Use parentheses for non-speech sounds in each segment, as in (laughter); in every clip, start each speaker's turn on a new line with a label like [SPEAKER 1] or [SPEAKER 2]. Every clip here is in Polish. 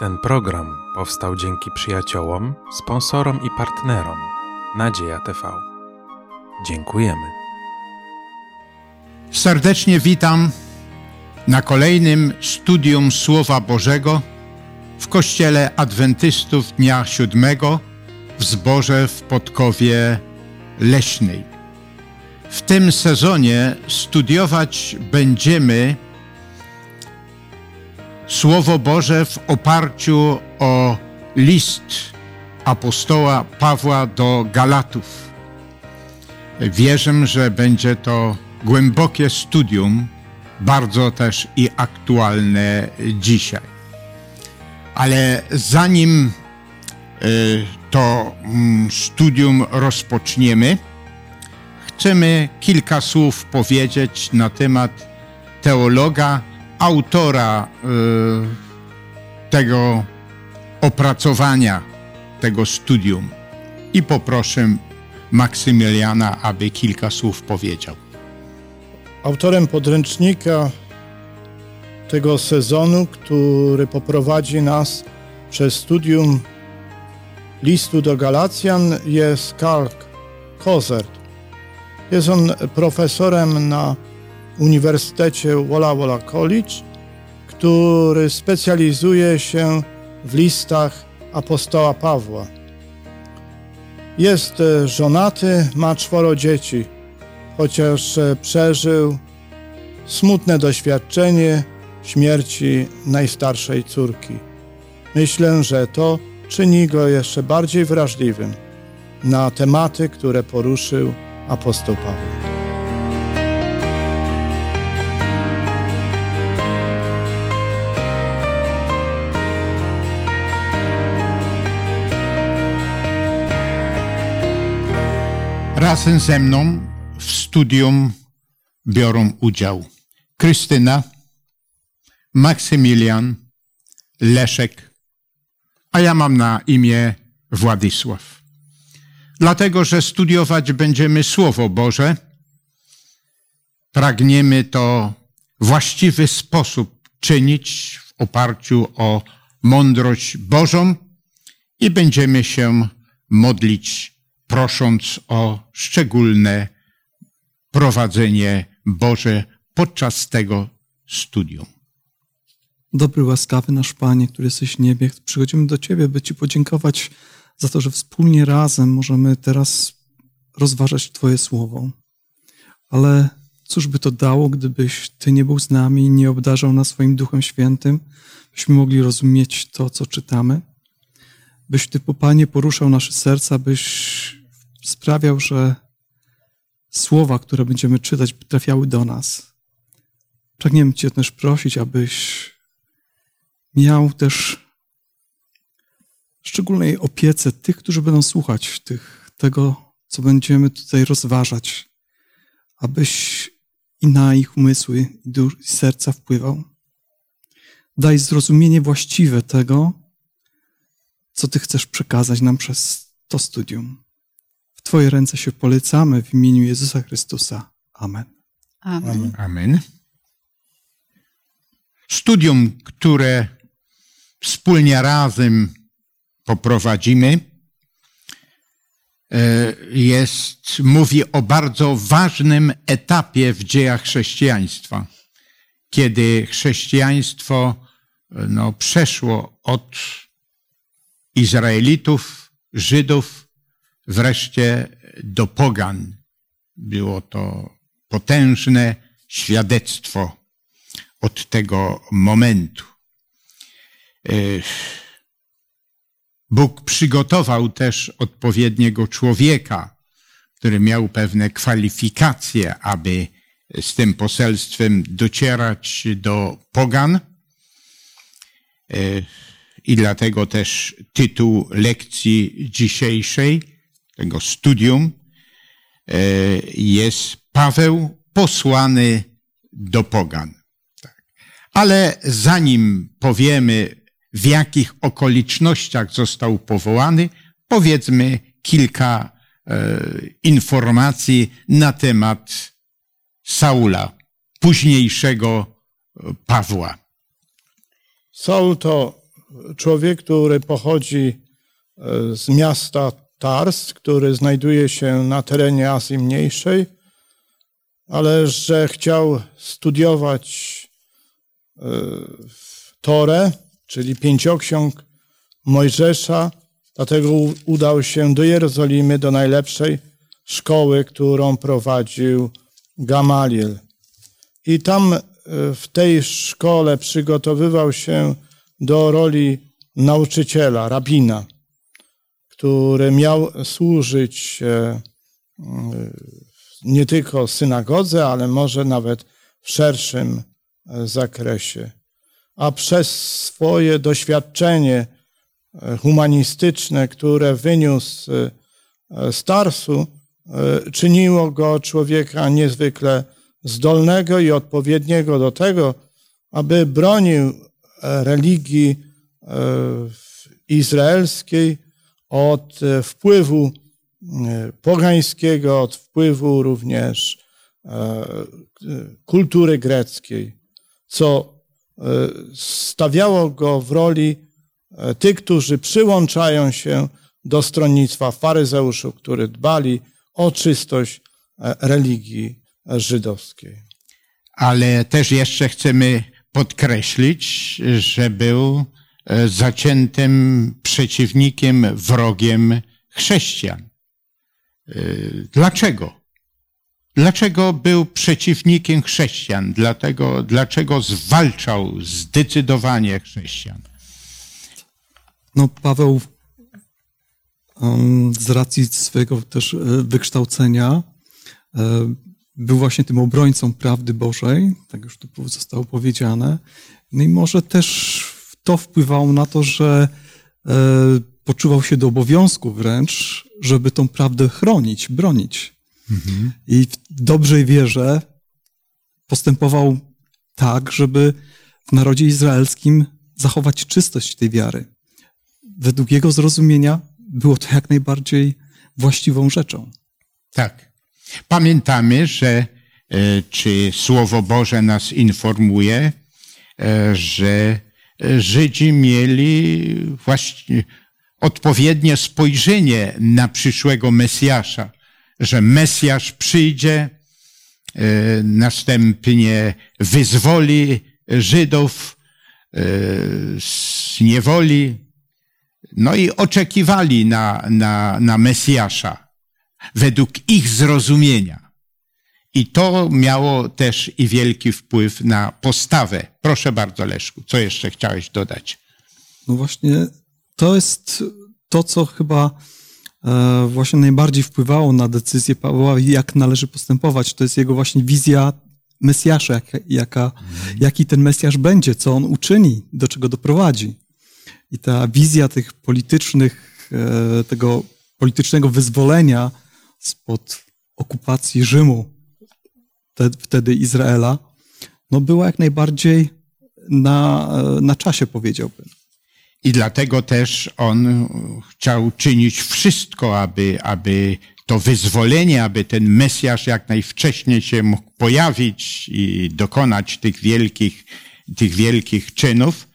[SPEAKER 1] Ten program powstał dzięki przyjaciołom, sponsorom i partnerom Nadzieja TV. Dziękujemy.
[SPEAKER 2] Serdecznie witam na kolejnym studium Słowa Bożego w Kościele Adwentystów Dnia Siódmego w zborze w Podkowie Leśnej. W tym sezonie studiować będziemy Słowo Boże w oparciu o list apostoła Pawła do Galatów. Wierzę, że będzie to głębokie studium, bardzo też i aktualne dzisiaj. Ale zanim y, to mm, studium rozpoczniemy, chcemy kilka słów powiedzieć na temat teologa, autora y, tego opracowania, tego studium. I poproszę Maksymiliana, aby kilka słów powiedział.
[SPEAKER 3] Autorem podręcznika tego sezonu, który poprowadzi nas przez studium listu do Galacjan jest Karl Kozert. Jest on profesorem na Uniwersytecie Walla Walla College, który specjalizuje się w listach apostoła Pawła. Jest żonaty, ma czworo dzieci, chociaż przeżył smutne doświadczenie śmierci najstarszej córki. Myślę, że to czyni go jeszcze bardziej wrażliwym na tematy, które poruszył apostoł Paweł.
[SPEAKER 2] Razem ze mną w studium biorą udział Krystyna, Maksymilian, Leszek, a ja mam na imię Władysław. Dlatego, że studiować będziemy Słowo Boże, pragniemy to właściwy sposób czynić w oparciu o mądrość Bożą i będziemy się modlić, prosząc o szczególne prowadzenie Boże podczas tego studium.
[SPEAKER 4] Dobry, łaskawy nasz Panie, który jesteś w niebie, przychodzimy do Ciebie, by Ci podziękować za to, że wspólnie razem możemy teraz rozważać Twoje słowo. Ale cóż by to dało, gdybyś Ty nie był z nami i nie obdarzał nas swoim Duchem Świętym, byśmy mogli rozumieć to, co czytamy? Byś Ty, Panie, poruszał nasze serca, byś sprawiał, że słowa, które będziemy czytać, trafiały do nas. Pragniemy Cię też prosić, abyś miał też szczególnej opiece tych, którzy będą słuchać tych, tego, co będziemy tutaj rozważać, abyś i na ich umysły i serca wpływał. Daj zrozumienie właściwe tego, co Ty chcesz przekazać nam przez to studium. W Twoje ręce się polecamy w imieniu Jezusa Chrystusa. Amen.
[SPEAKER 2] Amen. Amen. Studium, które wspólnie razem poprowadzimy, jest, mówi o bardzo ważnym etapie w dziejach chrześcijaństwa, kiedy chrześcijaństwo no, przeszło od Izraelitów, Żydów, wreszcie do pogan. Było to potężne świadectwo od tego momentu. Bóg przygotował też odpowiedniego człowieka, który miał pewne kwalifikacje, aby z tym poselstwem docierać do pogan. I dlatego też tytuł lekcji dzisiejszej, tego studium, jest Paweł posłany do pogan. Tak. Ale zanim powiemy, w jakich okolicznościach został powołany, powiedzmy kilka e, informacji na temat Saula, późniejszego Pawła.
[SPEAKER 3] Saul to człowiek, który pochodzi z miasta Tars, który znajduje się na terenie Azji Mniejszej, ale że chciał studiować Torę, czyli pięcioksiąg Mojżesza, dlatego udał się do Jerozolimy, do najlepszej szkoły, którą prowadził Gamaliel. I tam e, w tej szkole przygotowywał się do roli nauczyciela, rabina, który miał służyć e, nie tylko synagodze, ale może nawet w szerszym e, zakresie. A przez swoje doświadczenie humanistyczne, które wyniósł z Tarsu, czyniło go człowieka niezwykle zdolnego i odpowiedniego do tego, aby bronił e, religii e, izraelskiej od e, wpływu pogańskiego, od wpływu również kultury greckiej, co stawiało go w roli tych, którzy przyłączają się do stronnictwa faryzeuszów, którzy dbali o czystość religii żydowskiej.
[SPEAKER 2] Ale też jeszcze chcemy podkreślić, że był e, zaciętym przeciwnikiem, wrogiem chrześcijan. E, dlaczego? Dlaczego był przeciwnikiem chrześcijan? Dlatego, dlaczego zwalczał zdecydowanie chrześcijan?
[SPEAKER 4] No, Paweł z racji swojego też e, wykształcenia był właśnie tym obrońcą prawdy Bożej, tak już tu zostało powiedziane. No i może też to wpływało na to, że e, poczuwał się do obowiązku wręcz, żeby tą prawdę chronić, bronić. Mhm. I w dobrej wierze postępował tak, żeby w narodzie izraelskim zachować czystość tej wiary. Według jego zrozumienia było to jak najbardziej właściwą rzeczą.
[SPEAKER 2] Tak. Pamiętamy, że e, czy Słowo Boże nas informuje, e, że Żydzi mieli właśnie odpowiednie spojrzenie na przyszłego Mesjasza, że Mesjasz przyjdzie, e, następnie wyzwoli Żydów z niewoli, no i oczekiwali na, na, na Mesjasza według ich zrozumienia. I to miało też i wielki wpływ na postawę. Proszę bardzo, Leszku, co jeszcze chciałeś dodać?
[SPEAKER 4] No właśnie, to jest to, co chyba e, właśnie najbardziej wpływało na decyzję Pawła, jak należy postępować. To jest jego właśnie wizja Mesjasza, jaka, jaka, jaki ten Mesjasz będzie, co on uczyni, do czego doprowadzi. I ta wizja tych politycznych, e, tego politycznego wyzwolenia spod okupacji Rzymu, wtedy Izraela, no była jak najbardziej na, na czasie, powiedziałbym.
[SPEAKER 2] I dlatego też on chciał czynić wszystko, aby, aby to wyzwolenie, aby ten Mesjasz jak najwcześniej się mógł pojawić i dokonać tych wielkich, tych wielkich czynów.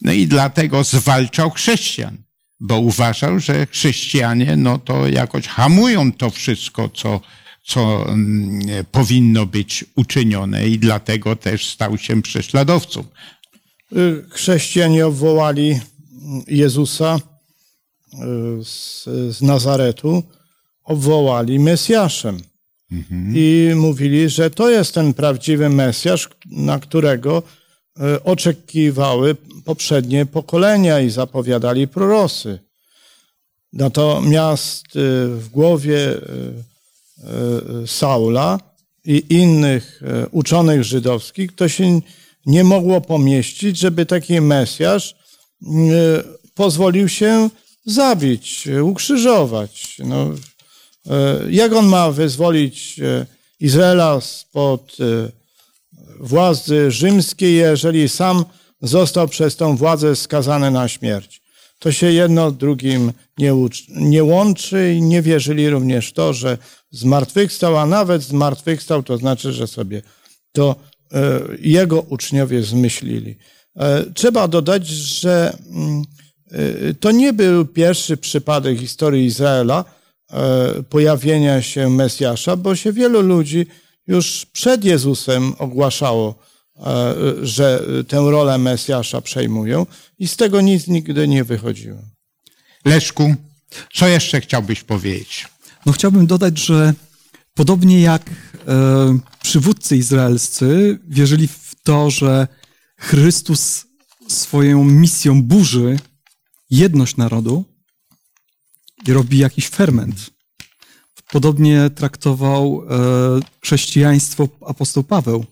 [SPEAKER 2] No i dlatego zwalczał chrześcijan bo uważał, że chrześcijanie no to jakoś hamują to wszystko, co, co mm, powinno być uczynione i dlatego też stał się prześladowcą.
[SPEAKER 3] Y, chrześcijanie obwołali Jezusa y, z, z Nazaretu, obwołali Mesjaszem. Mhm. I mówili, że to jest ten prawdziwy Mesjasz, na którego y, oczekiwały poprzednie pokolenia i zapowiadali prorosy. Natomiast w głowie Saula i innych uczonych żydowskich to się nie mogło pomieścić, żeby taki Mesjasz pozwolił się zabić, ukrzyżować. No, jak on ma wyzwolić Izraela spod władzy rzymskiej, jeżeli sam został przez tą władzę skazany na śmierć. To się jedno drugim nie, nie łączy i nie wierzyli również w to, że zmartwychwstał, a nawet zmartwychwstał, to znaczy, że sobie to e, jego uczniowie zmyślili. E, trzeba dodać, że mm, e, to nie był pierwszy przypadek historii Izraela pojawienia się Mesjasza, bo się wielu ludzi już przed Jezusem ogłaszało, że tę rolę Mesjasza przejmują i z tego nic nigdy nie wychodziło.
[SPEAKER 2] Leszku, co jeszcze chciałbyś powiedzieć?
[SPEAKER 4] No chciałbym dodać, że podobnie jak e, przywódcy izraelscy wierzyli w to, że Chrystus swoją misją burzy jedność narodu i robi jakiś ferment. Podobnie traktował e, chrześcijaństwo apostoł Paweł.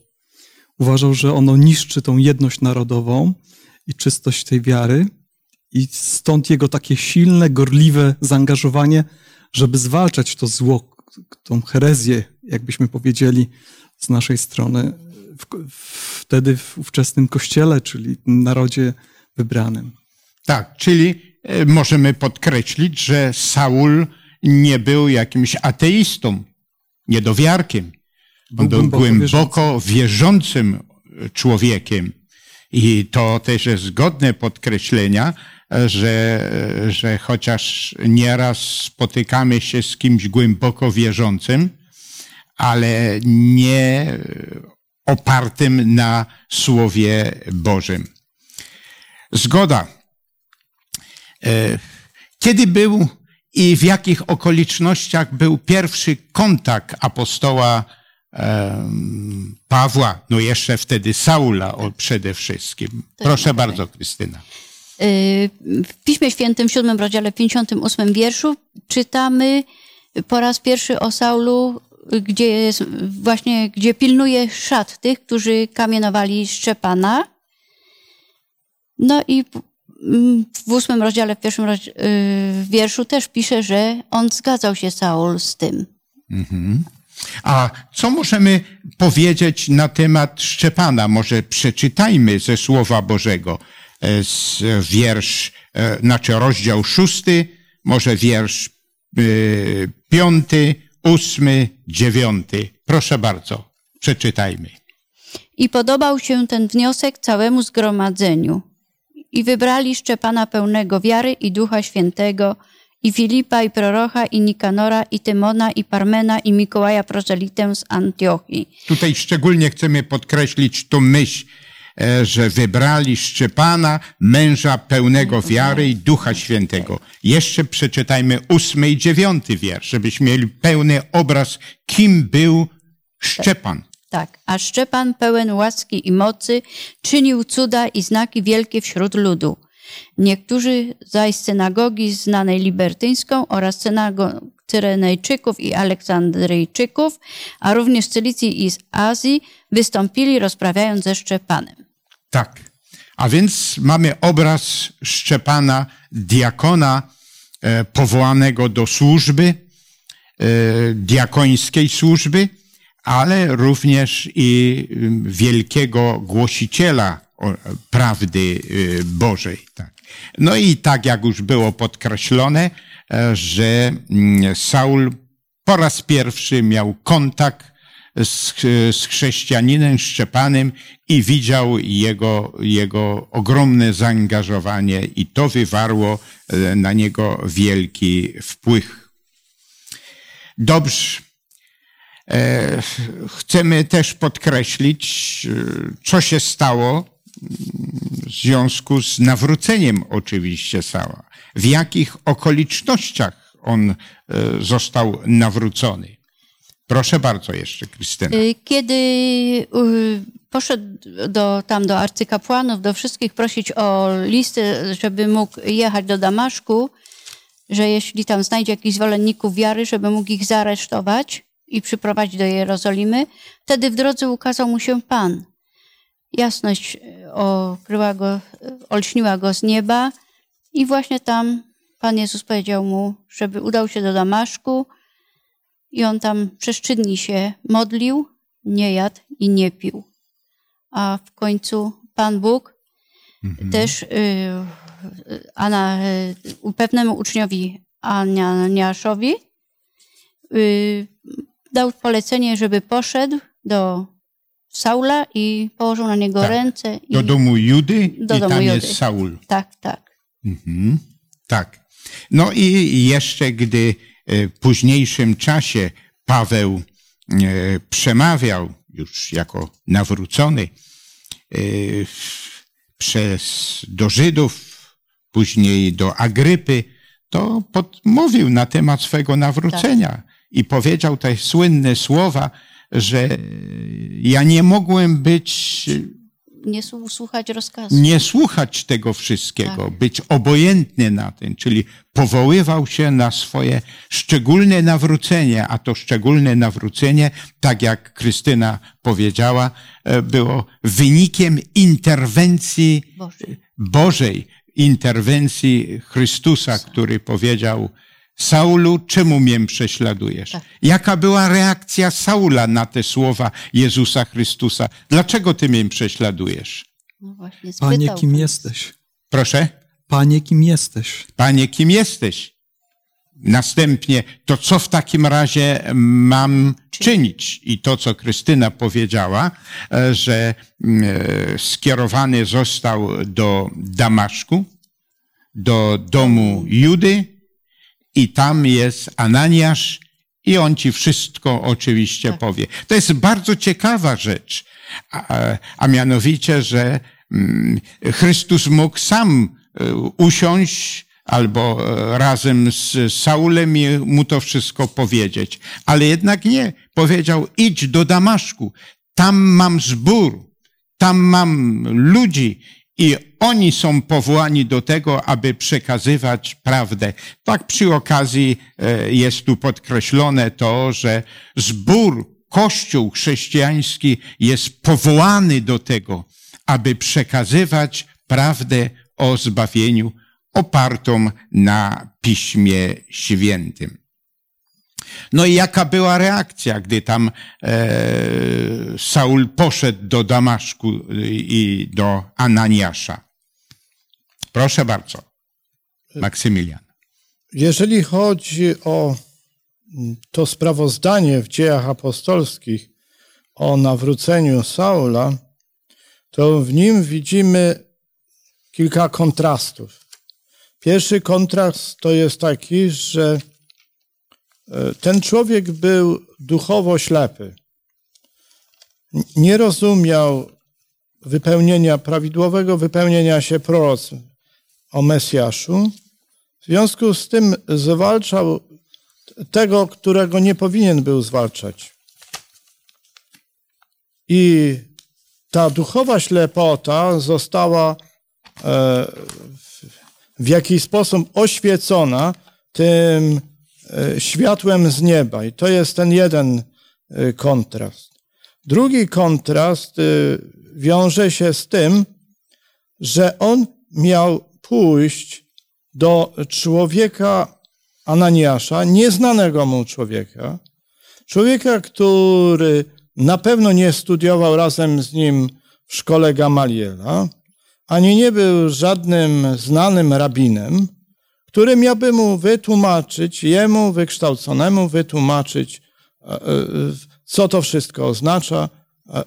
[SPEAKER 4] Uważał, że ono niszczy tą jedność narodową i czystość tej wiary, i stąd jego takie silne, gorliwe zaangażowanie, żeby zwalczać to zło, tą herezję, jakbyśmy powiedzieli z naszej strony, w, wtedy w ówczesnym kościele, czyli narodzie wybranym.
[SPEAKER 2] Tak, czyli e, możemy podkreślić, że Saul nie był jakimś ateistą, niedowiarkiem. On był głęboko, głęboko wierzącym człowiekiem. I to też jest godne podkreślenia, że, że chociaż nieraz spotykamy się z kimś głęboko wierzącym, ale nie opartym na Słowie Bożym. Zgoda. E, kiedy był i w jakich okolicznościach był pierwszy kontakt apostoła Pawła, no jeszcze wtedy Saula przede wszystkim. Proszę bardzo, Krystyna.
[SPEAKER 5] Y, w Piśmie Świętym w siódmym rozdziale 58 wierszu czytamy po raz pierwszy o Saulu, gdzie właśnie, gdzie pilnuje szat tych, którzy kamienowali Szczepana. No i w ósmym rozdziale, w pierwszym y, wierszu też pisze, że on zgadzał się Saul z tym. Mhm.
[SPEAKER 2] A co możemy powiedzieć na temat Szczepana? Może przeczytajmy ze Słowa Bożego z wiersz, e, znaczy rozdział szósty, może wiersz e, piąty, ósmy, dziewiąty. Proszę bardzo, przeczytajmy.
[SPEAKER 5] I podobał się ten wniosek całemu zgromadzeniu. I wybrali Szczepana pełnego wiary i Ducha Świętego, i Filipa, i prorocha, i Nikanora, i Tymona, i Parmena, i Mikołaja prozelitę z Antiochii.
[SPEAKER 2] Tutaj szczególnie chcemy podkreślić tą myśl, E, że wybrali Szczepana, męża pełnego wiary i Ducha Świętego. Jeszcze przeczytajmy ósmy i dziewiąty wiersz, żebyśmy mieli pełny obraz, kim był Szczepan.
[SPEAKER 5] Tak, a Szczepan pełen łaski i mocy czynił cuda i znaki wielkie wśród ludu. Niektórzy zaś synagogi znanej libertyńską oraz synagog Cyrenejczyków i Aleksandryjczyków, a również z Cylicji i z Azji wystąpili rozprawiając ze Szczepanem.
[SPEAKER 2] Tak. A więc mamy obraz Szczepana, diakona e, powołanego do służby, e, diakońskiej służby, ale również i wielkiego głosiciela prawdy e, Bożej. Tak. No i tak jak już było podkreślone, że mm, Saul po raz pierwszy miał kontakt z, z chrześcijaninem Szczepanem i widział jego, jego ogromne zaangażowanie i to wywarło e, na niego wielki wpływ. Dobrze. E, chcemy też podkreślić, e, co się stało w związku z nawróceniem oczywiście Sała. W jakich okolicznościach on został nawrócony. Proszę bardzo jeszcze, Krystyna.
[SPEAKER 5] Y, kiedy poszedł do, tam do arcykapłanów, do wszystkich prosić o listy, żeby mógł jechać do Damaszku, że jeśli tam znajdzie jakichś zwolenników wiary, żeby mógł ich zaaresztować i przyprowadzić do Jerozolimy, wtedy w drodze ukazał mu się Pan. Jasność okryła go, olśniła go z nieba i właśnie tam Pan Jezus powiedział mu, żeby udał się do Damaszku, i on tam dni się modlił, nie jadł i nie pił. A w końcu Pan Bóg mhm. też y, Ana, y, pewnemu uczniowi Aniaszowi y, dał polecenie, żeby poszedł do Saula i położył na niego
[SPEAKER 2] Tak.
[SPEAKER 5] ręce. I,
[SPEAKER 2] Do domu Judy
[SPEAKER 5] Do
[SPEAKER 2] i
[SPEAKER 5] domu
[SPEAKER 2] tam
[SPEAKER 5] Judy.
[SPEAKER 2] jest Saul.
[SPEAKER 5] Tak, tak.
[SPEAKER 2] Mhm, tak. No i jeszcze, gdy e, w późniejszym czasie Paweł e, przemawiał już jako nawrócony e, przez, do Żydów, później do Agrypy, to pod, mówił na temat swego nawrócenia i powiedział te słynne słowa, że ja nie mogłem być
[SPEAKER 5] Nie słuchać rozkazu.
[SPEAKER 2] nie słuchać tego wszystkiego,
[SPEAKER 5] Tak.
[SPEAKER 2] być obojętny na tym, czyli powoływał się na swoje szczególne nawrócenie, a to szczególne nawrócenie, tak jak Krystyna powiedziała, e, było wynikiem interwencji
[SPEAKER 5] Boże.
[SPEAKER 2] Bożej, interwencji Chrystusa, który powiedział, Saulu, czemu mnie prześladujesz?
[SPEAKER 5] Tak.
[SPEAKER 2] Jaka była reakcja Saula na te słowa Jezusa Chrystusa? Dlaczego ty mnie prześladujesz?
[SPEAKER 5] No właśnie,
[SPEAKER 4] Panie, kim jesteś?
[SPEAKER 2] Proszę?
[SPEAKER 4] Panie, kim jesteś?
[SPEAKER 2] Panie, kim jesteś? Następnie, to co w takim razie mam czynić? I to, co Krystyna powiedziała, e, że e, skierowany został do Damaszku, do domu Judy i tam jest Ananiasz i on ci wszystko oczywiście powie. To jest bardzo ciekawa rzecz, a, a mianowicie, że mm, Chrystus mógł sam e, usiąść albo e, razem z Saulem i mu to wszystko powiedzieć. Ale jednak nie. Powiedział, idź do Damaszku. Tam mam zbór. Tam mam ludzi i oni są powołani do tego, aby przekazywać prawdę. Tak przy okazji e, jest tu podkreślone to, że zbór, kościół chrześcijański jest powołany do tego, aby przekazywać prawdę o zbawieniu opartą na Piśmie Świętym. No i jaka była reakcja, gdy tam e, Saul poszedł do Damaszku i do Ananiasza? Proszę bardzo, Maksymilian.
[SPEAKER 3] Jeżeli chodzi o to sprawozdanie w dziejach apostolskich o nawróceniu Saula, to w nim widzimy kilka kontrastów. Pierwszy kontrast to jest taki, że e, ten człowiek był duchowo ślepy. Nie rozumiał wypełnienia, prawidłowego wypełnienia się proroc o Mesjaszu. W związku z tym zwalczał tego, którego nie powinien był zwalczać. I ta duchowa ślepota została e, w jakiś sposób oświecona tym e, światłem z nieba. I to jest ten jeden e, kontrast. Drugi kontrast wiąże się z tym, że on miał pójść do człowieka Ananiasza, nieznanego mu człowieka, człowieka, który na pewno nie studiował razem z nim w szkole Gamaliela, ani nie był żadnym znanym rabinem, który miałby mu wytłumaczyć, jemu wykształconemu wytłumaczyć, e, e, co to wszystko oznacza,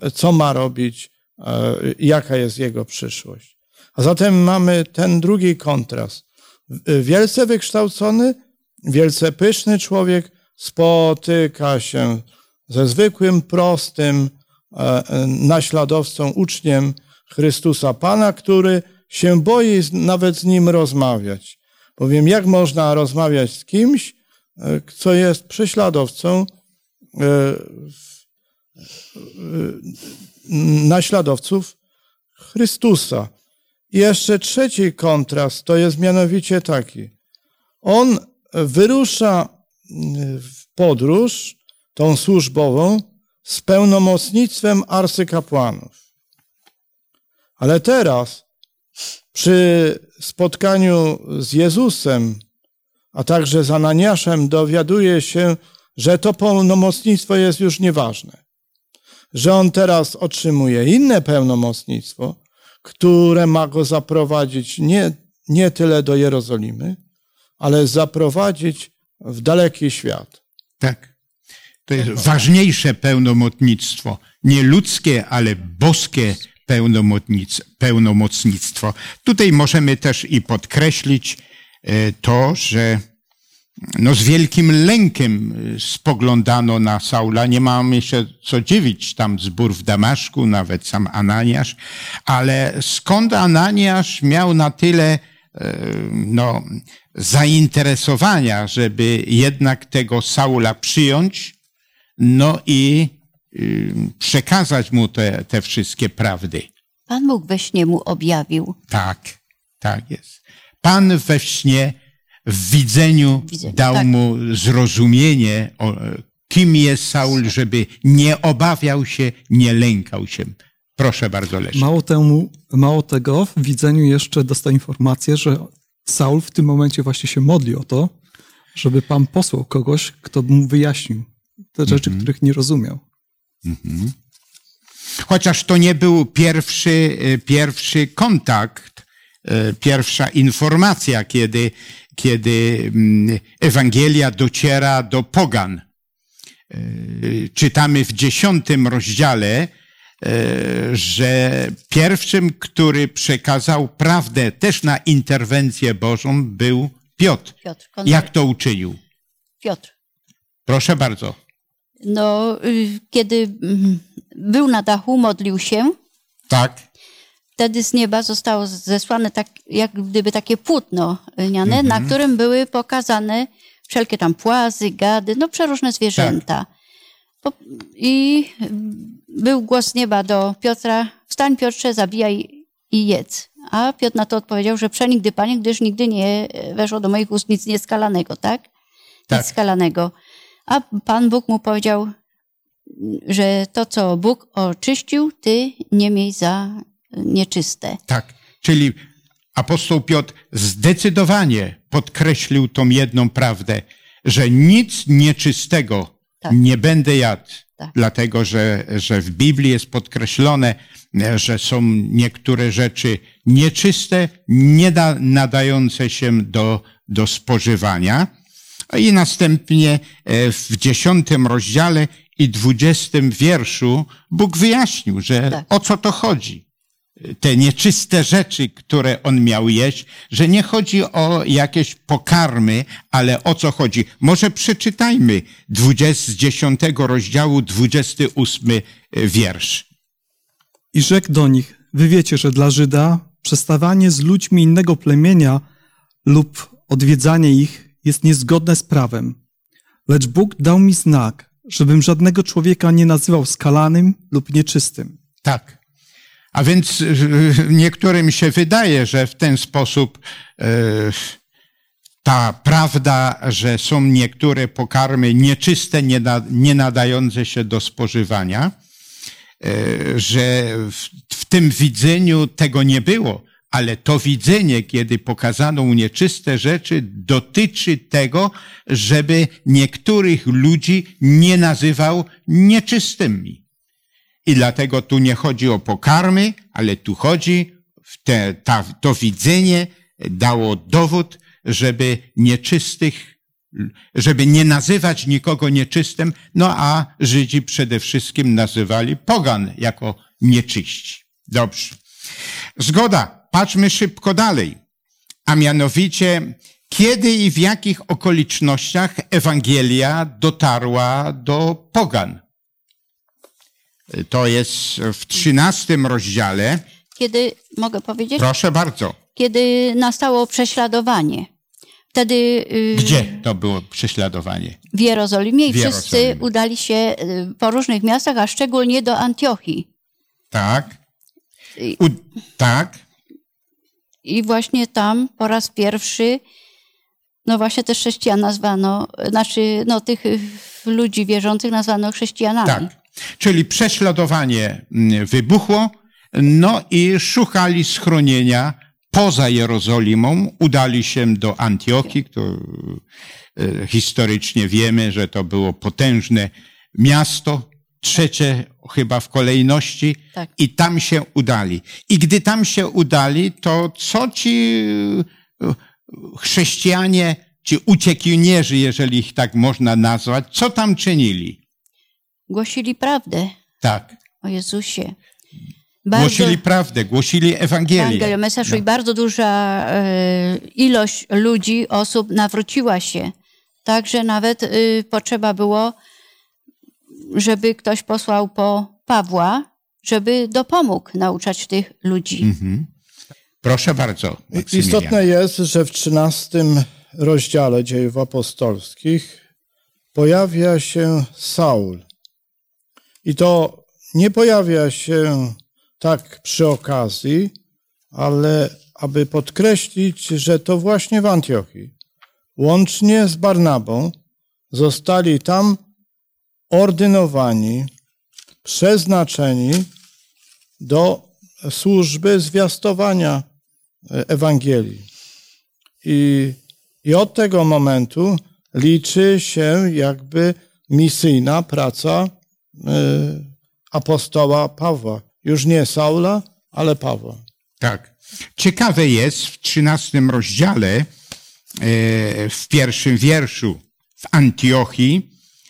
[SPEAKER 3] e, co ma robić, jaka jest jego przyszłość. A zatem mamy ten drugi kontrast. Wielce wykształcony, wielce pyszny człowiek spotyka się ze zwykłym, prostym naśladowcą, uczniem Chrystusa Pana, który się boi nawet z nim rozmawiać. Bowiem jak można rozmawiać z kimś, co jest prześladowcą naśladowców Chrystusa. I jeszcze trzeci kontrast to jest mianowicie taki. On wyrusza w podróż, tą służbową, z pełnomocnictwem arcykapłanów. Ale teraz, przy spotkaniu z Jezusem, a także z Ananiaszem, dowiaduje się, że to pełnomocnictwo jest już nieważne. Że on teraz otrzymuje inne pełnomocnictwo, które ma go zaprowadzić nie, nie tyle do Jerozolimy, ale zaprowadzić w daleki świat.
[SPEAKER 2] Tak. To jest ważniejsze pełnomocnictwo nie ludzkie, ale boskie pełnomocnictwo. Tutaj możemy też i podkreślić e, to, że no z wielkim lękiem e, spoglądano na Saula. Nie mamy się co dziwić, tam zbór w Damaszku, nawet sam Ananiasz, ale skąd Ananiasz miał na tyle e, no, zainteresowania, żeby jednak tego Saula przyjąć, no i y, przekazać mu te, te wszystkie prawdy.
[SPEAKER 5] Pan Bóg we śnie mu objawił.
[SPEAKER 2] Tak, tak jest. Pan we śnie w widzeniu,
[SPEAKER 5] Widzeniu,
[SPEAKER 2] dał
[SPEAKER 5] tak.
[SPEAKER 2] mu zrozumienie, o, kim jest Saul, żeby nie obawiał się, nie lękał się. Proszę bardzo, Leszek.
[SPEAKER 4] Mało, temu, mało tego, w widzeniu jeszcze dostał informację, że Saul w tym momencie właśnie się modli o to, żeby Pan posłał kogoś, kto mu wyjaśnił te rzeczy, których nie rozumiał.
[SPEAKER 2] Chociaż to nie był pierwszy, e, pierwszy kontakt, e, pierwsza informacja, kiedy, kiedy mm, Ewangelia dociera do pogan. E, Czytamy w dziesiątym rozdziale, e, że pierwszym, który przekazał prawdę też na interwencję Bożą, był Piotr.
[SPEAKER 5] Piotr.
[SPEAKER 2] Jak to uczynił?
[SPEAKER 5] Piotr.
[SPEAKER 2] Proszę bardzo.
[SPEAKER 5] No, y, kiedy mm, był na dachu, modlił się,
[SPEAKER 2] Tak,
[SPEAKER 5] wtedy z nieba zostało zesłane tak, jak gdyby takie płótno lniane, na którym były pokazane wszelkie tam płazy, gady, no przeróżne zwierzęta. Po- I był głos z nieba do Piotra, wstań Piotrze, zabijaj i jedz. A Piotr na to odpowiedział, że przenigdy Panie, gdyż nigdy nie weszło do moich ust nic nieskalanego, tak?
[SPEAKER 2] Tak.
[SPEAKER 5] Nic skalanego. A Pan Bóg mu powiedział, że to, co Bóg oczyścił, ty nie miej za nieczyste.
[SPEAKER 2] Tak. Czyli apostoł Piotr zdecydowanie podkreślił tą jedną prawdę, że nic nieczystego
[SPEAKER 5] Tak.
[SPEAKER 2] nie będę jadł,
[SPEAKER 5] Tak.
[SPEAKER 2] dlatego że, że w Biblii jest podkreślone, że są niektóre rzeczy nieczyste, nie da, nadające się do, do spożywania. I następnie e, w dziesiątym rozdziale i dwudziestym wierszu Bóg wyjaśnił, że
[SPEAKER 5] Tak.
[SPEAKER 2] o co to chodzi te nieczyste rzeczy, które on miał jeść, że nie chodzi o jakieś pokarmy, ale o co chodzi. Może przeczytajmy 20, z 10 rozdziału 28 wiersz.
[SPEAKER 4] I rzekł do nich, wy wiecie, że dla Żyda przestawanie z ludźmi innego plemienia lub odwiedzanie ich jest niezgodne z prawem. Lecz Bóg dał mi znak, żebym żadnego człowieka nie nazywał skalanym lub nieczystym.
[SPEAKER 2] Tak. A więc y, niektórym się wydaje, że w ten sposób e, ta prawda, że są niektóre pokarmy nieczyste, nie, da, nie nadające się do spożywania, że w, w tym widzeniu tego nie było, ale to widzenie, kiedy pokazano mu nieczyste rzeczy, dotyczy tego, żeby niektórych ludzi nie nazywał nieczystymi. I dlatego tu nie chodzi o pokarmy, ale tu chodzi, w te, ta, to widzenie dało dowód, żeby nieczystych, żeby nie nazywać nikogo nieczystym, no a Żydzi przede wszystkim nazywali pogan jako nieczyści. Dobrze. Zgoda. Patrzmy szybko dalej. A mianowicie, kiedy i w jakich okolicznościach Ewangelia dotarła do pogan? To jest w trzynastym rozdziale.
[SPEAKER 5] Kiedy, mogę powiedzieć?
[SPEAKER 2] Proszę bardzo.
[SPEAKER 5] Kiedy nastało prześladowanie. Wtedy y,
[SPEAKER 2] Gdzie to było prześladowanie?
[SPEAKER 5] w Jerozolimie i
[SPEAKER 2] W
[SPEAKER 5] wszyscy
[SPEAKER 2] Jerozolimie.
[SPEAKER 5] udali się y, po różnych miastach, a szczególnie do Antiochii.
[SPEAKER 2] Tak. U, tak.
[SPEAKER 5] I właśnie tam po raz pierwszy, no właśnie też chrześcijan nazwano, znaczy no tych y, ludzi wierzących nazwano chrześcijanami.
[SPEAKER 2] Tak. Czyli prześladowanie mm, wybuchło, no i szukali schronienia poza Jerozolimą, udali się do Antiochii, to e, historycznie wiemy, że to było potężne miasto, trzecie chyba w kolejności,
[SPEAKER 5] Tak.
[SPEAKER 2] i tam się udali. I gdy tam się udali, to co ci e, chrześcijanie, ci uciekinierzy, jeżeli ich tak można nazwać, co tam czynili?
[SPEAKER 5] Głosili prawdę.
[SPEAKER 2] Tak.
[SPEAKER 5] o Jezusie.
[SPEAKER 2] Głosili prawdę, głosili Ewangelię.
[SPEAKER 5] Ewangelię, Mesjaszu i bardzo duża e, ilość ludzi, osób nawróciła się. Także nawet y, potrzeba było, żeby ktoś posłał po Pawła, żeby dopomógł nauczać tych ludzi.
[SPEAKER 2] Mhm. Proszę bardzo. Maksymilian.
[SPEAKER 3] Istotne jest, że w 13 rozdziale dziejów apostolskich pojawia się Saul. I to nie pojawia się tak przy okazji, ale aby podkreślić, że to właśnie w Antiochii, łącznie z Barnabą, zostali tam ordynowani, przeznaczeni do służby zwiastowania Ewangelii. I, I od tego momentu liczy się jakby misyjna praca apostoła Pawła. Już nie Saula, ale Pawła.
[SPEAKER 2] Tak. Ciekawe jest w trzynastym rozdziale, e, w pierwszym wierszu, w Antiochii,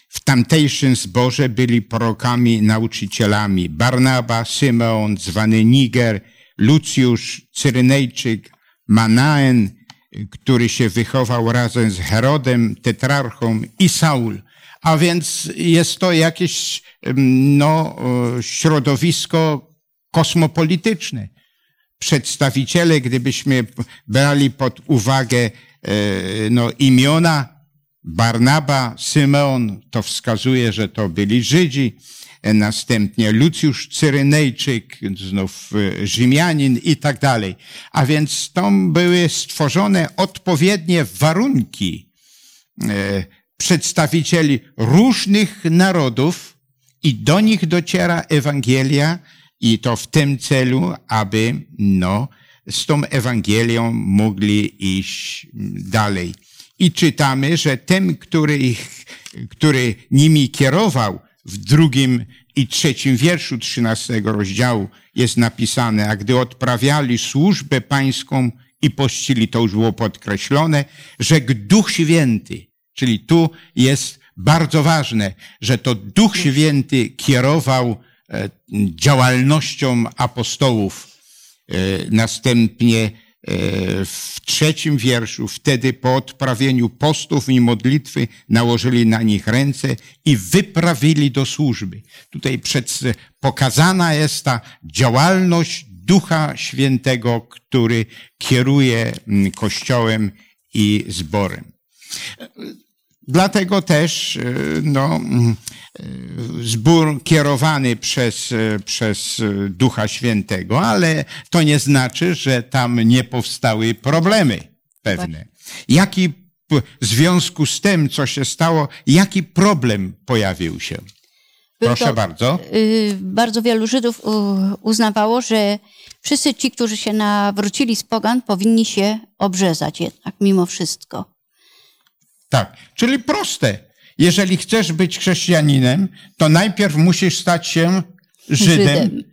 [SPEAKER 2] w tamtejszym zborze byli prorokami, nauczycielami Barnaba, Symeon, zwany Niger, Lucjusz, Cyrenejczyk, Manaen, który się wychował razem z Herodem, tetrarchą i Saul. A więc jest to jakieś no, środowisko kosmopolityczne. Przedstawiciele, gdybyśmy brali pod uwagę e, no, imiona Barnaba, Symeon, to wskazuje, że to byli Żydzi, e, następnie Lucjusz Cyrenejczyk, znów e, Rzymianin i tak dalej. A więc tam były stworzone odpowiednie warunki przedstawicieli różnych narodów i do nich dociera Ewangelia i to w tym celu, aby no, z tą Ewangelią mogli iść dalej. I czytamy, że ten, który, ich, który nimi kierował, w drugim i trzecim wierszu trzynastego rozdziału jest napisane, a gdy odprawiali służbę pańską i pościli, to już było podkreślone, że Duch Święty, czyli tu jest bardzo ważne, że to Duch Święty kierował E, działalnością apostołów. E, następnie e, w trzecim wierszu, wtedy po odprawieniu postów i modlitwy nałożyli na nich ręce i wyprawili do służby. Tutaj przed, pokazana jest ta działalność Ducha Świętego, który kieruje Kościołem i zborem. Dlatego też no, zbór kierowany przez, e, przez Ducha Świętego, ale to nie znaczy, że tam nie powstały problemy pewne. Jaki w związku z tym, co się stało, jaki problem pojawił się? Proszę to, bardzo.
[SPEAKER 5] Y, bardzo wielu Żydów uznawało, że wszyscy ci, którzy się nawrócili z pogan, powinni się obrzezać jednak, mimo wszystko.
[SPEAKER 2] Tak, czyli proste. Jeżeli chcesz być chrześcijaninem, to najpierw musisz stać się Żydem, Żydem.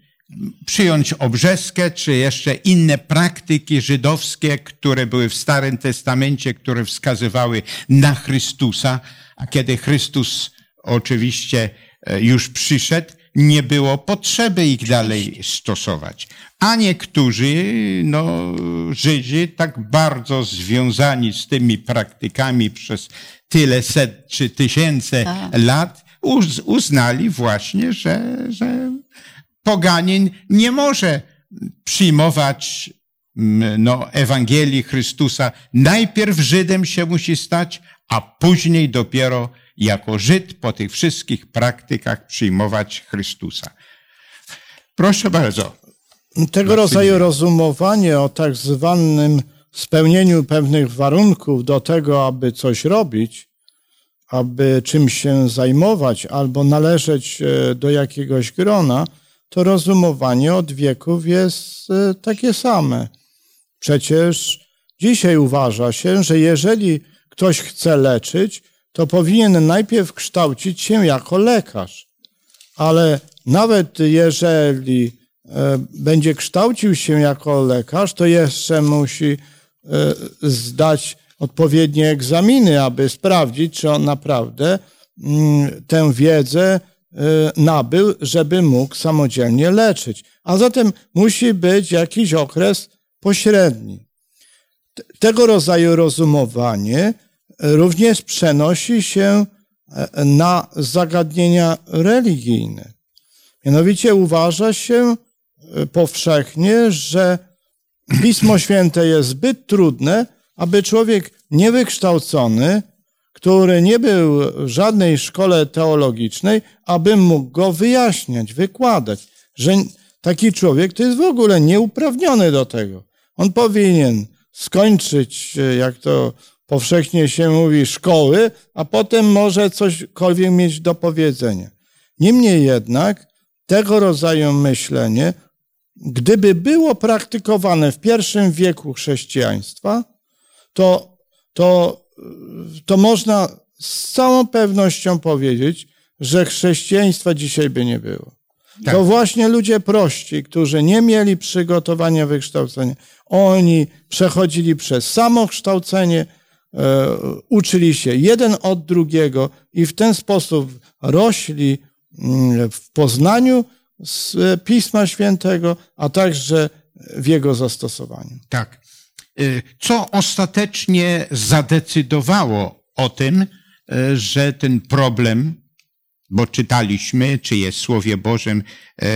[SPEAKER 2] przyjąć obrzeskę, czy jeszcze inne praktyki żydowskie, które były w Starym Testamencie, które wskazywały na Chrystusa, a kiedy Chrystus oczywiście e, już przyszedł, nie było potrzeby ich dalej stosować. A niektórzy, no, Żydzi, tak bardzo związani z tymi praktykami przez tyle set czy tysięcy Aha. lat, uznali właśnie, że, że poganin nie może przyjmować no, Ewangelii Chrystusa. Najpierw Żydem się musi stać, a później dopiero jako Żyd po tych wszystkich praktykach przyjmować Chrystusa. Proszę bardzo.
[SPEAKER 3] Tego rodzaju rozumowanie o tak zwanym spełnieniu pewnych warunków do tego, aby coś robić, aby czymś się zajmować albo należeć e, do jakiegoś grona, to rozumowanie od wieków jest e, takie same. Przecież dzisiaj uważa się, że jeżeli ktoś chce leczyć, to powinien najpierw kształcić się jako lekarz. Ale nawet jeżeli e, będzie kształcił się jako lekarz, to jeszcze musi E, zdać odpowiednie egzaminy, aby sprawdzić, czy on naprawdę mm, tę wiedzę nabył, żeby mógł samodzielnie leczyć. A zatem musi być jakiś okres pośredni. Tego rodzaju rozumowanie również przenosi się e, na zagadnienia religijne. Mianowicie uważa się e, powszechnie, że Pismo Święte jest zbyt trudne, aby człowiek niewykształcony, który nie był w żadnej szkole teologicznej, aby mógł go wyjaśniać, wykładać, że taki człowiek to jest w ogóle nieuprawniony do tego. On powinien skończyć, e, jak to powszechnie się mówi, szkoły, a potem może cośkolwiek mieć do powiedzenia. Niemniej jednak tego rodzaju myślenie, gdyby było praktykowane w pierwszym wieku chrześcijaństwa, to, to, to można z całą pewnością powiedzieć, że chrześcijaństwa dzisiaj by nie było. Tak. To właśnie ludzie prości, którzy nie mieli przygotowania wykształcenia, oni przechodzili przez samokształcenie, uczyli się jeden od drugiego i w ten sposób rośli mm, w poznaniu z Pisma Świętego, a także w jego zastosowaniu.
[SPEAKER 2] Tak. E, co ostatecznie zadecydowało o tym, e, że ten problem bo czytaliśmy, czy jest w Słowie Bożym e,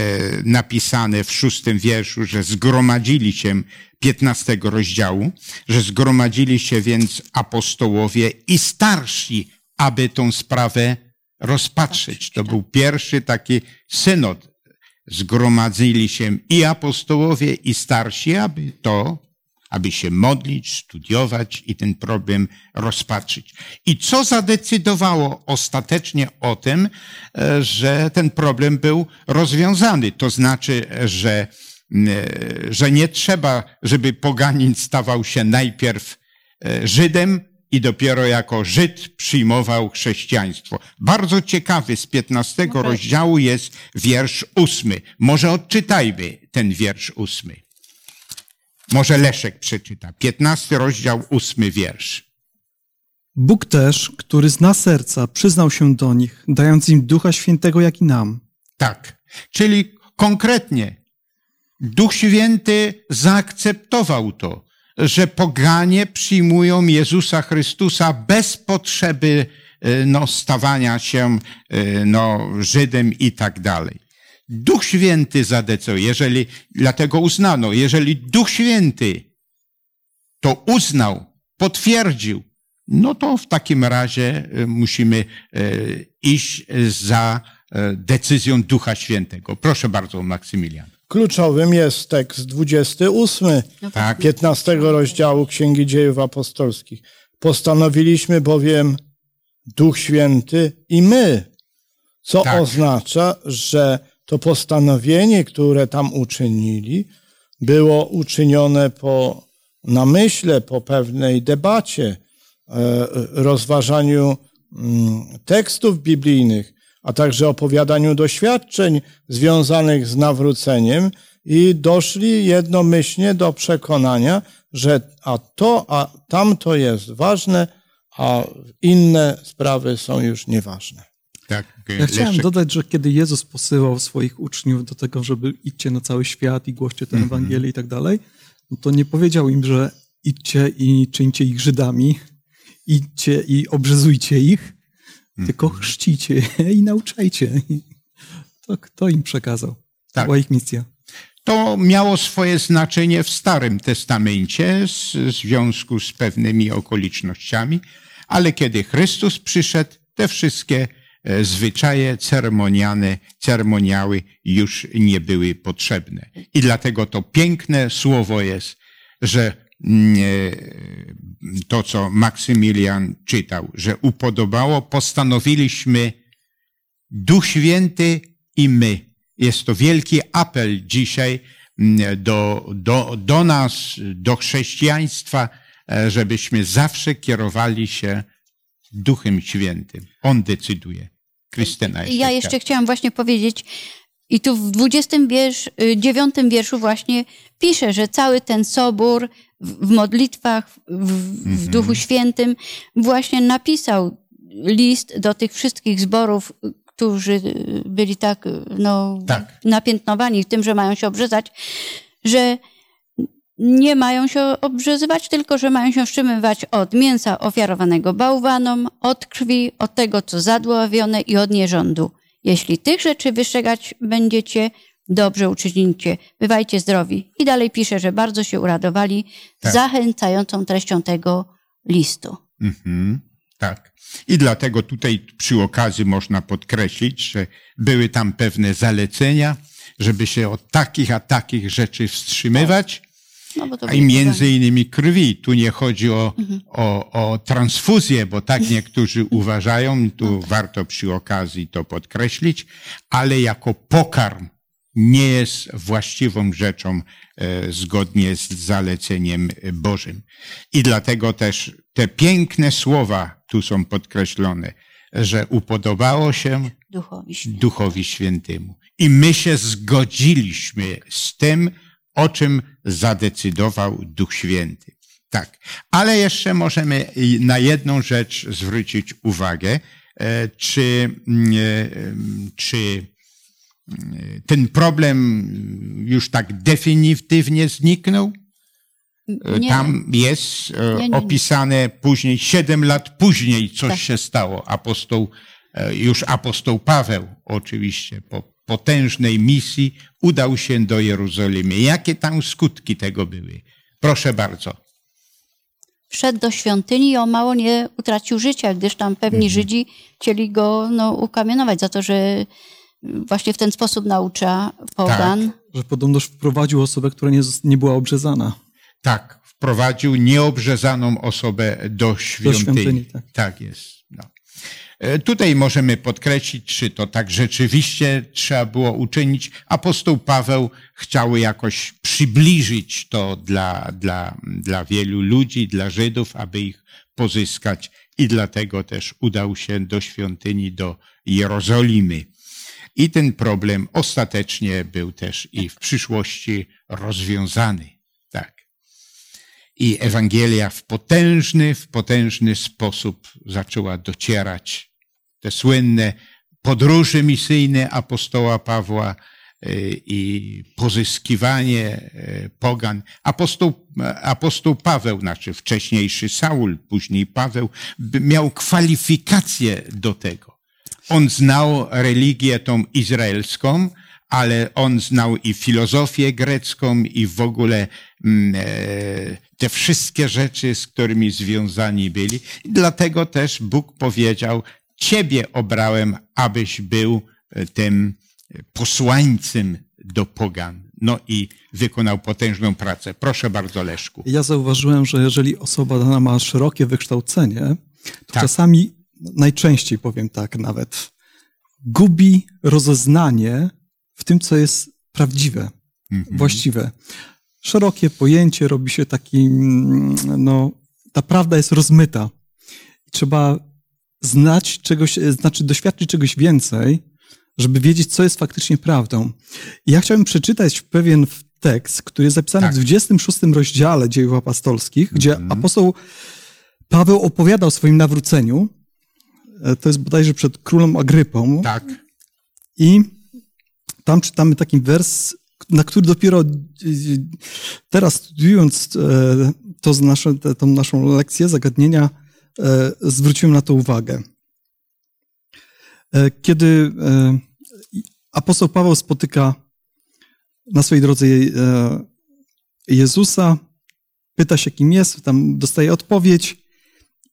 [SPEAKER 2] napisane w szóstym wierszu, że zgromadzili się, 15 rozdziału, że zgromadzili się więc apostołowie i starsi, aby tą sprawę rozpatrzeć. To był pierwszy taki synod. Zgromadzili się i apostołowie, i starsi, aby to aby się modlić, studiować i ten problem rozpatrzyć. I co zadecydowało ostatecznie o tym, e, że ten problem był rozwiązany? To znaczy, że, że nie trzeba, żeby poganin stawał się najpierw e, Żydem, i dopiero jako Żyd przyjmował chrześcijaństwo. Bardzo ciekawy z 15 rozdziału jest wiersz ósmy. Może odczytajmy ten wiersz ósmy. Może Leszek przeczyta. 15 rozdział, ósmy wiersz.
[SPEAKER 4] Bóg też, który zna serca, przyznał się do nich, dając im Ducha Świętego, jak i nam.
[SPEAKER 2] Tak. Czyli konkretnie Duch Święty zaakceptował to, że poganie przyjmują Jezusa Chrystusa bez potrzeby e, no, stawania się e, no, Żydem i tak dalej. Duch Święty zadecydował, jeżeli, dlatego uznano, jeżeli Duch Święty to uznał, potwierdził, no to w takim razie e, musimy iść za decyzją Ducha Świętego. Proszę bardzo, Maksymilian.
[SPEAKER 3] Kluczowym jest tekst 28, tak. 15 rozdziału Księgi Dziejów Apostolskich. Postanowiliśmy bowiem Duch Święty i my, co tak. oznacza, że to postanowienie, które tam uczynili, było uczynione po namyśle, po pewnej debacie, e, rozważaniu mm, tekstów biblijnych, a także opowiadaniu doświadczeń związanych z nawróceniem i doszli jednomyślnie do przekonania, że a to, a tamto jest ważne, a inne sprawy są już nieważne.
[SPEAKER 4] Tak, ja chciałem dodać, że kiedy Jezus posyłał swoich uczniów do tego, żeby idźcie na cały świat i głoście tę mm -hmm. Ewangelię i tak dalej, no to nie powiedział im, że idźcie i czyńcie ich Żydami, idźcie i obrzezujcie ich. Tylko chrzcicie i nauczajcie. To kto im przekazał? To tak. była ich misja.
[SPEAKER 2] To miało swoje znaczenie w Starym Testamencie w związku z pewnymi okolicznościami, ale kiedy Chrystus przyszedł, te wszystkie E, zwyczaje ceremonialne, ceremoniały już nie były potrzebne. I dlatego to piękne słowo jest, że to, co Maksymilian czytał, że upodobało, postanowiliśmy Duch Święty i my. Jest to wielki apel dzisiaj mm, do, do, do nas, do chrześcijaństwa, e, żebyśmy zawsze kierowali się Duchem Świętym. On decyduje. Krystyna.
[SPEAKER 5] Ja jeszcze chciałam właśnie powiedzieć, i tu w 29 y, wierszu właśnie pisze, że cały ten sobór w modlitwach, w, w mhm. Duchu Świętym właśnie napisał list do tych wszystkich zborów, którzy byli tak, no,
[SPEAKER 2] Tak.
[SPEAKER 5] napiętnowani tym, że mają się obrzezać, że nie mają się obrzezywać, tylko że mają się wstrzymywać od mięsa ofiarowanego bałwanom, od krwi, od tego, co zadławione i od nierządu. Jeśli tych rzeczy wystrzegać będziecie, dobrze uczynicie, bywajcie zdrowi. I dalej pisze, że bardzo się uradowali
[SPEAKER 2] Tak.
[SPEAKER 5] zachęcającą treścią tego listu.
[SPEAKER 2] Mhm, tak. I dlatego tutaj przy okazji można podkreślić, że były tam pewne zalecenia, żeby się od takich a takich rzeczy wstrzymywać,
[SPEAKER 5] No,
[SPEAKER 2] i między innymi krwi. Tu nie chodzi o, o, o transfuzję, bo tak (laughs) niektórzy uważają, tu warto przy okazji to podkreślić, ale jako pokarm nie jest właściwą rzeczą e, zgodnie z zaleceniem Bożym. I dlatego też te piękne słowa tu są podkreślone, że upodobało się
[SPEAKER 5] Duchowi Świętemu.
[SPEAKER 2] Duchowi Świętemu. I my się zgodziliśmy z tym, o czym zadecydował Duch Święty. Tak. Ale jeszcze możemy na jedną rzecz zwrócić uwagę, e, czy, mm, e, em, czy mm, ten problem już tak definitywnie zniknął? E,
[SPEAKER 5] Nie.
[SPEAKER 2] Tam jest
[SPEAKER 5] Nie, nie,
[SPEAKER 2] opisane później, siedem lat później coś
[SPEAKER 5] Tak.
[SPEAKER 2] się stało. Apostoł, już apostoł Paweł oczywiście po potężnej misji udał się do Jerozolimy. Jakie tam skutki tego były? Proszę bardzo.
[SPEAKER 5] Wszedł do świątyni i o mało nie utracił życia, gdyż tam pewni
[SPEAKER 2] Mhm.
[SPEAKER 5] Żydzi chcieli go no, ukamienować za to, że właśnie w ten sposób naucza pogan.
[SPEAKER 2] Tak.
[SPEAKER 4] Że podobnoż wprowadził osobę, która nie, nie była obrzezana.
[SPEAKER 2] Tak, wprowadził nieobrzezaną osobę do świątyni.
[SPEAKER 4] świątyni, tak.
[SPEAKER 2] tak jest. No. E, Tutaj możemy podkreślić, czy to tak rzeczywiście trzeba było uczynić. Apostoł Paweł chciał jakoś przybliżyć to dla, dla, dla wielu ludzi, dla Żydów, aby ich pozyskać i dlatego też udał się do świątyni, do Jerozolimy. I ten problem ostatecznie był też i w przyszłości rozwiązany. Tak. I Ewangelia w potężny, w potężny sposób zaczęła docierać. Te słynne podróże misyjne apostoła Pawła y, i pozyskiwanie y, pogan. Apostoł, apostoł Paweł, znaczy wcześniejszy Saul, później Paweł, miał kwalifikacje do tego. On znał religię tą izraelską, ale on znał i filozofię grecką, i w ogóle mm, e, te wszystkie rzeczy, z którymi związani byli. Dlatego też Bóg powiedział, Ciebie obrałem, abyś był e, tym posłańcem do pogan. No i wykonał potężną pracę. Proszę bardzo, Leszku.
[SPEAKER 4] Ja zauważyłem, że jeżeli osoba dana ma szerokie wykształcenie, to
[SPEAKER 2] Tak.
[SPEAKER 4] czasami, najczęściej powiem tak nawet, gubi rozeznanie w tym, co jest prawdziwe,
[SPEAKER 2] Mhm.
[SPEAKER 4] właściwe. Szerokie pojęcie robi się takim, no, ta prawda jest rozmyta. Trzeba znać czegoś, znaczy doświadczyć czegoś więcej, żeby wiedzieć, co jest faktycznie prawdą. I ja chciałbym przeczytać pewien tekst, który jest zapisany
[SPEAKER 2] Tak.
[SPEAKER 4] w 26 rozdziale dziejów apostolskich, gdzie
[SPEAKER 2] Mhm.
[SPEAKER 4] apostoł Paweł opowiada o swoim nawróceniu. E, To jest bodajże przed królem Agrypą.
[SPEAKER 2] Tak.
[SPEAKER 4] I tam czytamy taki wers, na który dopiero e, teraz studiując e, to z nasze, tą naszą lekcję zagadnienia, e, zwróciłem na to uwagę. E, Kiedy e, apostoł Paweł spotyka na swojej drodze e, Jezusa, pyta się, kim jest, tam dostaje odpowiedź.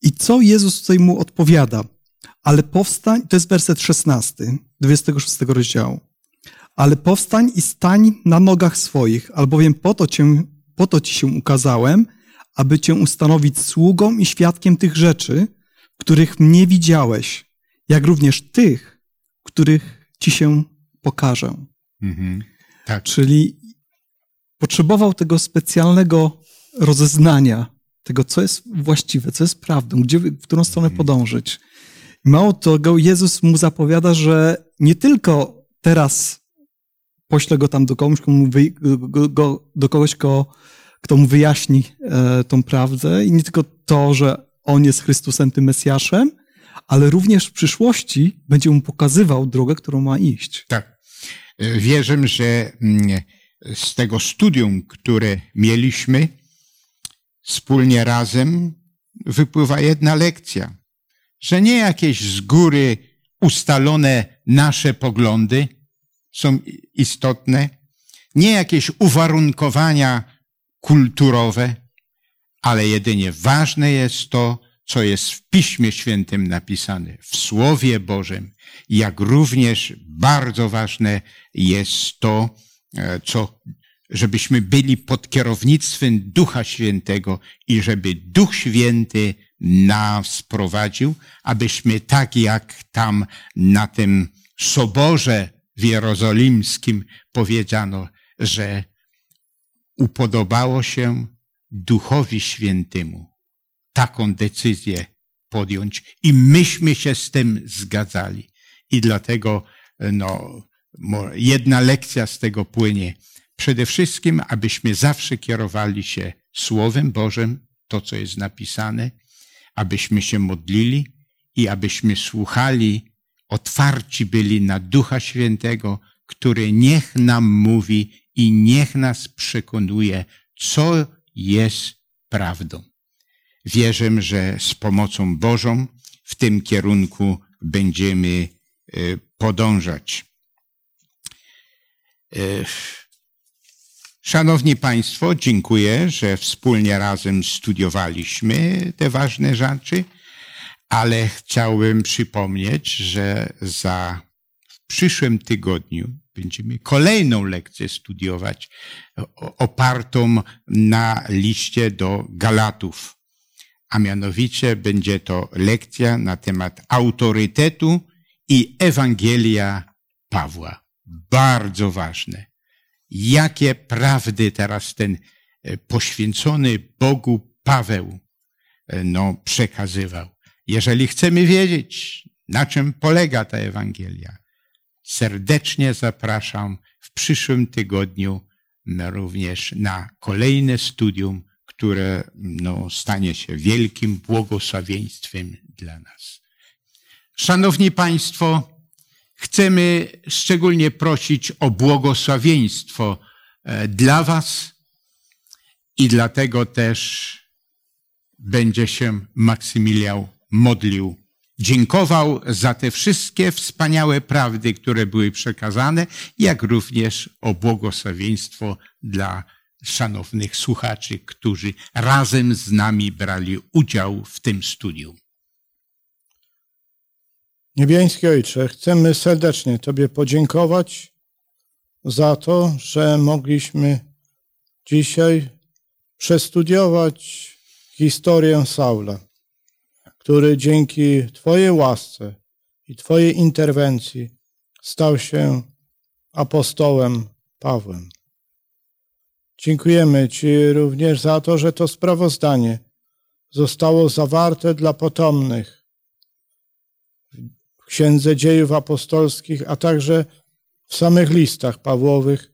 [SPEAKER 4] I co Jezus tutaj mu odpowiada? Ale powstań, to jest werset 16, 26 rozdziału. Ale powstań i stań na nogach swoich, albowiem po to, cię, po to ci się ukazałem, aby cię ustanowić sługą i świadkiem tych rzeczy, których mnie widziałeś, jak również tych, których ci się pokażę.
[SPEAKER 2] Mhm. Tak.
[SPEAKER 4] Czyli potrzebował tego specjalnego rozeznania, tego, co jest właściwe, co jest prawdą, gdzie, w którą stronę podążyć. I mało tego, Jezus mu zapowiada, że nie tylko teraz pośle go tam do kogoś, komu wy, go, go, do kogoś, ko, kto mu wyjaśni e, tą prawdę i nie tylko to, że on jest Chrystusem, tym Mesjaszem, ale również w przyszłości będzie mu pokazywał drogę, którą ma iść.
[SPEAKER 2] Tak. Wierzę, że mm, z tego studium, które mieliśmy wspólnie razem, wypływa jedna lekcja, że nie jakieś z góry ustalone nasze poglądy są istotne, nie jakieś uwarunkowania kulturowe, ale jedynie ważne jest to, co jest w Piśmie Świętym napisane, w Słowie Bożym, jak również bardzo ważne jest to, e, co, żebyśmy byli pod kierownictwem Ducha Świętego i żeby Duch Święty nas prowadził, abyśmy tak jak tam na tym soborze w Jerozolimskim powiedziano, że upodobało się Duchowi Świętemu taką decyzję podjąć i myśmy się z tym zgadzali. I dlatego no, jedna lekcja z tego płynie. Przede wszystkim, abyśmy zawsze kierowali się Słowem Bożym, to co jest napisane, abyśmy się modlili i abyśmy słuchali, otwarci byli na Ducha Świętego, który niech nam mówi i niech nas przekonuje, co jest prawdą. Wierzę, że z pomocą Bożą w tym kierunku będziemy e, podążać. E, szanowni Państwo, dziękuję, że wspólnie razem studiowaliśmy te ważne rzeczy, ale chciałbym przypomnieć, że za przyszłym tygodniu będziemy kolejną lekcję studiować opartą na liście do Galatów a mianowicie będzie to lekcja na temat autorytetu i Ewangelia Pawła. Bardzo ważne. Jakie prawdy teraz ten e, poświęcony Bogu Paweł e, no, przekazywał. Jeżeli chcemy wiedzieć, na czym polega ta Ewangelia, serdecznie zapraszam w przyszłym tygodniu również na kolejne studium które no, stanie się wielkim błogosławieństwem dla nas. Szanowni Państwo, chcemy szczególnie prosić o błogosławieństwo e, dla Was i dlatego też będzie się Maksymiliał modlił. Dziękował za te wszystkie wspaniałe prawdy, które były przekazane, jak również o błogosławieństwo dla szanownych słuchaczy, którzy razem z nami brali udział w tym studium.
[SPEAKER 3] Niebiański Ojcze, chcemy serdecznie Tobie podziękować za to, że mogliśmy dzisiaj przestudiować historię Saula, który dzięki Twojej łasce i Twojej interwencji stał się apostołem Pawłem. Dziękujemy Ci również za to, że to sprawozdanie zostało zawarte dla potomnych w Księdze Dziejów Apostolskich, a także w samych listach Pawłowych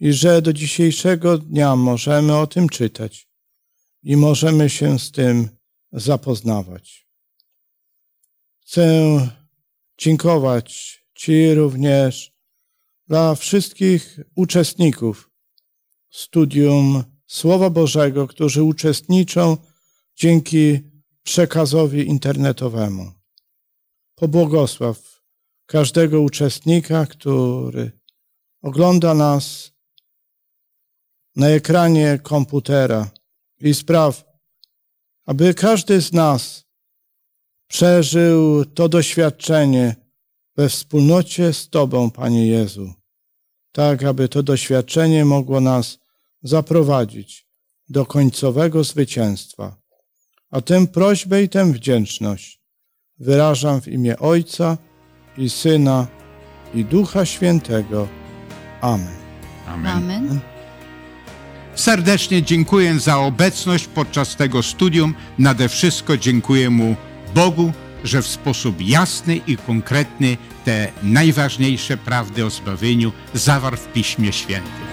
[SPEAKER 3] i że do dzisiejszego dnia możemy o tym czytać i możemy się z tym zapoznawać. Chcę dziękować Ci również dla wszystkich uczestników studium Słowa Bożego, którzy uczestniczą dzięki przekazowi internetowemu. Pobłogosław każdego uczestnika, który ogląda nas na ekranie komputera i spraw, aby każdy z nas przeżył to doświadczenie we wspólnocie z Tobą, Panie Jezu, tak aby to doświadczenie mogło nas zaprowadzić do końcowego zwycięstwa. A tę prośbę i tę wdzięczność wyrażam w imię Ojca i Syna i Ducha Świętego. Amen.
[SPEAKER 5] Amen. Amen.
[SPEAKER 2] Serdecznie dziękuję za obecność podczas tego studium. Nade wszystko dziękuję mu Bogu, że w sposób jasny i konkretny te najważniejsze prawdy o zbawieniu zawarł w Piśmie Świętym.